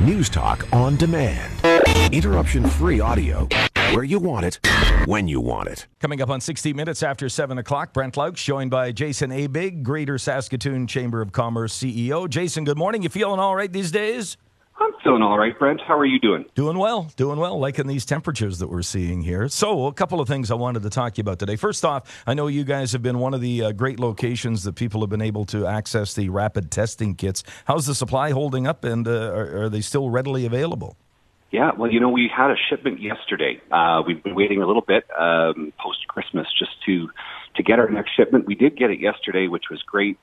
News Talk on demand. Interruption free audio where you want it, when you want it. Coming up on 60 minutes after 7 o'clock, Brent Loucks joined by Jason Aebig, Greater Saskatoon Chamber of Commerce CEO. Jason, good morning. You feeling all right these days? I'm feeling all right, Brent. How are you doing? Doing well, doing well, liking these temperatures that we're seeing here. So, a couple of things I wanted to talk to you about today. First off, I know you guys have been one of the uh, great locations that people have been able to access the rapid testing kits. How's the supply holding up, and uh, are, are they still readily available? Yeah, well, you know, we had a shipment yesterday. Uh, we've been waiting a little bit um, post Christmas just to to get our next shipment. We did get it yesterday, which was great.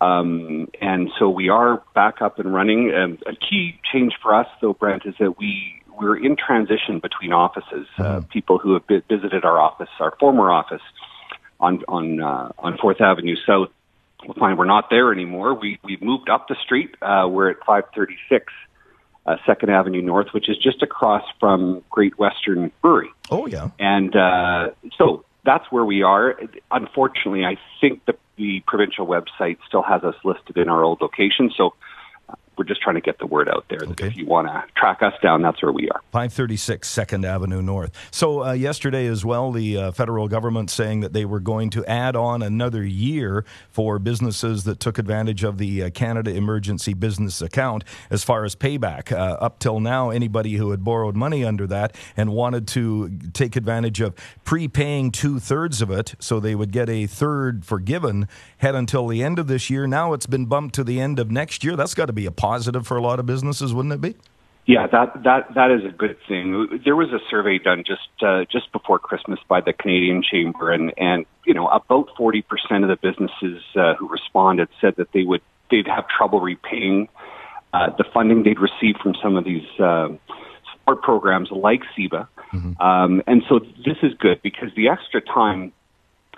Um, and so we are back up and running. And a key change for us, though, Brent, is that we we're in transition between offices. Uh, mm-hmm. People who have visited our office, our former office on on uh, on Fourth Avenue South, will find we're not there anymore. We we've moved up the street. Uh, we're at 536 uh, Second Avenue North, which is just across from Great Western Brewery. Oh yeah, and uh, so that's where we are. Unfortunately, I think the, the provincial website still has us listed in our old location. So we're just trying to get the word out there that okay. if you want to track us down, that's where we are. 536 Second Avenue North. So uh, yesterday as well, the uh, federal government saying that they were going to add on another year for businesses that took advantage of the uh, Canada Emergency Business Account as far as payback. Uh, up till now, anybody who had borrowed money under that and wanted to take advantage of prepaying two thirds of it, so they would get a third forgiven, had until the end of this year. Now it's been bumped to the end of next year. That's got to be a positive for a lot of businesses, wouldn't it be? Yeah, that that that is a good thing. There was a survey done just uh, just before Christmas by the Canadian Chamber, and and you know about forty percent of the businesses uh, who responded said that they would they'd have trouble repaying uh, the funding they'd received from some of these uh, support programs like CEBA, mm-hmm. um, and so this is good because the extra time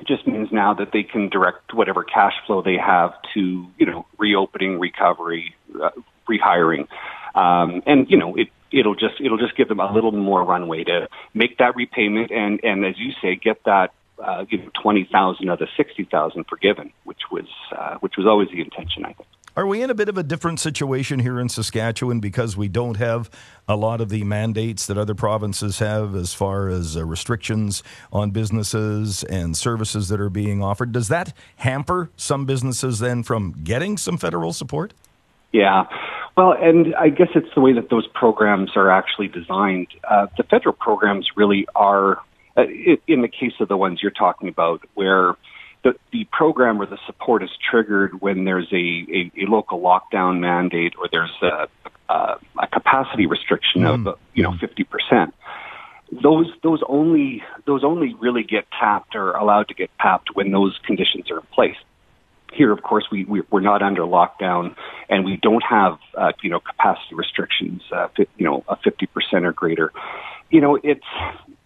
just means now that they can direct whatever cash flow they have to, you know, reopening, recovery, uh, rehiring, um, and you know, it it'll just it'll just give them a little more runway to make that repayment and and as you say, get that uh, you know twenty thousand of the sixty thousand forgiven, which was uh, which was always the intention, I think. Are we in a bit of a different situation here in Saskatchewan because we don't have a lot of the mandates that other provinces have as far as uh, restrictions on businesses and services that are being offered? Does that hamper some businesses then from getting some federal support? Yeah. Well, and I guess it's the way that those programs are actually designed. Uh, the federal programs really are, uh, in the case of the ones you're talking about, where the, the program or the support is triggered when there's a, a, a local lockdown mandate or there's a, a, a capacity restriction mm. of you know fifty percent. Those those only those only really get tapped or allowed to get tapped when those conditions are in place. Here, of course, we, we we're not under lockdown, and we don't have uh, you know capacity restrictions. Uh, you know, a fifty percent or greater. You know, it's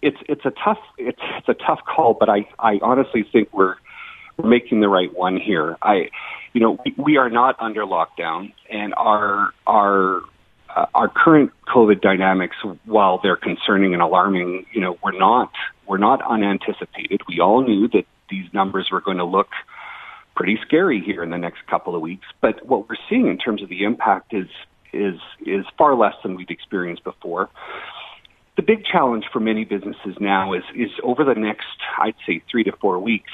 it's it's a tough it's it's a tough call, but I I honestly think we're we're making the right one here. I, you know, we, we are not under lockdown, and our our uh, our current COVID dynamics, while they're concerning and alarming, you know, we're not we're not unanticipated. We all knew that these numbers were going to look pretty scary here in the next couple of weeks. But what we're seeing in terms of the impact is is is far less than we've experienced before. The big challenge for many businesses now is is over the next, I'd say, three to four weeks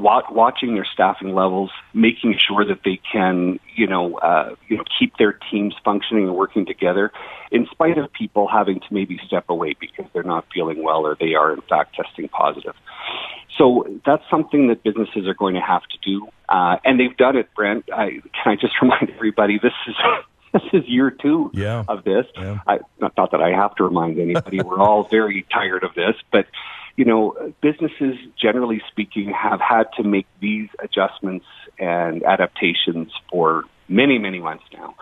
watching their staffing levels, making sure that they can, you know, uh, you know, keep their teams functioning and working together, in spite of people having to maybe step away because they're not feeling well or they are in fact testing positive. So that's something that businesses are going to have to do, uh, and they've done it. Brent, I, can I just remind everybody this is. This is year two yeah. of this. Yeah. I, not, not that I have to remind anybody. We're all very tired of this, but you know, businesses, generally speaking, have had to make these adjustments and adaptations for many, many months now.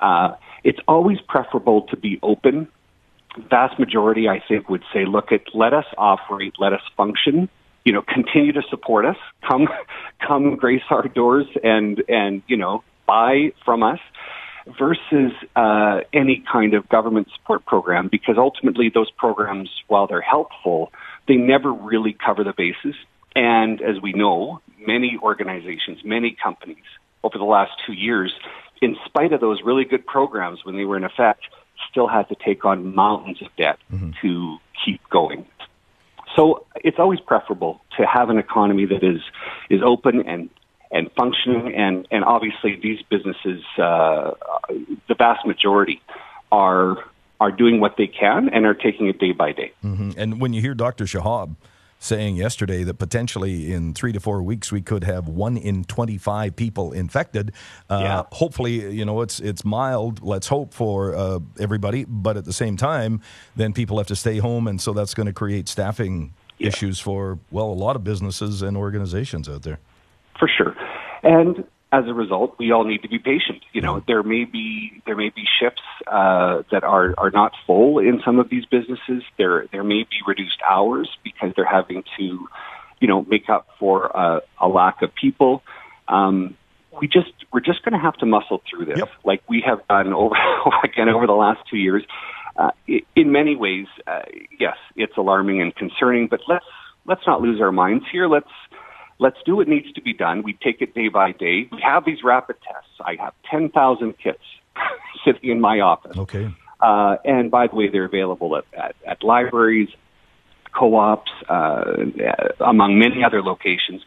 Uh, it's always preferable to be open. Vast majority, I think, would say, look at, let us operate, let us function, you know, continue to support us, come, come grace our doors and, and, you know, buy from us versus uh, any kind of government support program because ultimately those programs, while they're helpful, they never really cover the bases. And as we know, many organizations, many companies over the last two years in spite of those really good programs when they were in effect, still had to take on mountains of debt mm-hmm. to keep going. So it's always preferable to have an economy that is is open and and functioning, and and obviously these businesses, uh, the vast majority, are are doing what they can and are taking it day by day. Mm-hmm. And when you hear Dr. Shahab saying yesterday that potentially in three to four weeks we could have one in 25 people infected. Uh, yeah. Hopefully, you know, it's it's mild. Let's hope for uh, everybody. But at the same time, then people have to stay home, and so that's going to create staffing yeah. issues for well a lot of businesses and organizations out there. For sure, and as a result, we all need to be patient. You know, there may be there may be shifts uh, that are are not full in some of these businesses. There there may be reduced hours because they're having to, you know, make up for uh, a lack of people. Um, we just we're just going to have to muscle through this, yep. like we have done over again over the last two years. Uh, in many ways, uh, yes, it's alarming and concerning, but let's let's not lose our minds here. Let's Let's do what needs to be done. We take it day by day. We have these rapid tests. I have 10,000 kits sitting in my office. Okay. Uh, and by the way, they're available at, at, at libraries, co-ops, uh, among many other locations.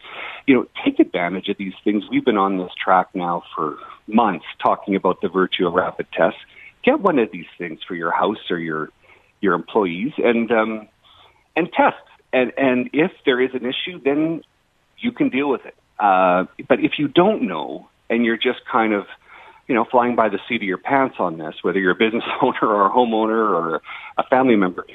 You know, take advantage of these things. We've been on this track now for months talking about the virtue of rapid tests. Get one of these things for your house or your your employees and um, and test. And and if there is an issue, then you can deal with it. Uh, but if you don't know and you're just kind of, you know, flying by the seat of your pants on this, whether you're a business owner or a homeowner or a family member,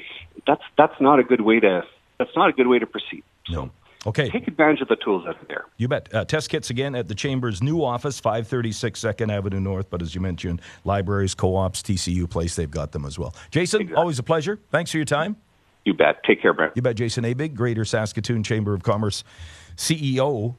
that's that's not a good way to that's not a good way to proceed. No. Okay. Take advantage of the tools that are there. You bet. Uh, test kits again at the Chamber's new office, 536 Second Avenue North. But as you mentioned, libraries, co ops, TCU Place, they've got them as well. Jason, exactly. always a pleasure. Thanks for your time. You bet. Take care, Brent. You bet, Jason Aebig, Greater Saskatoon Chamber of Commerce CEO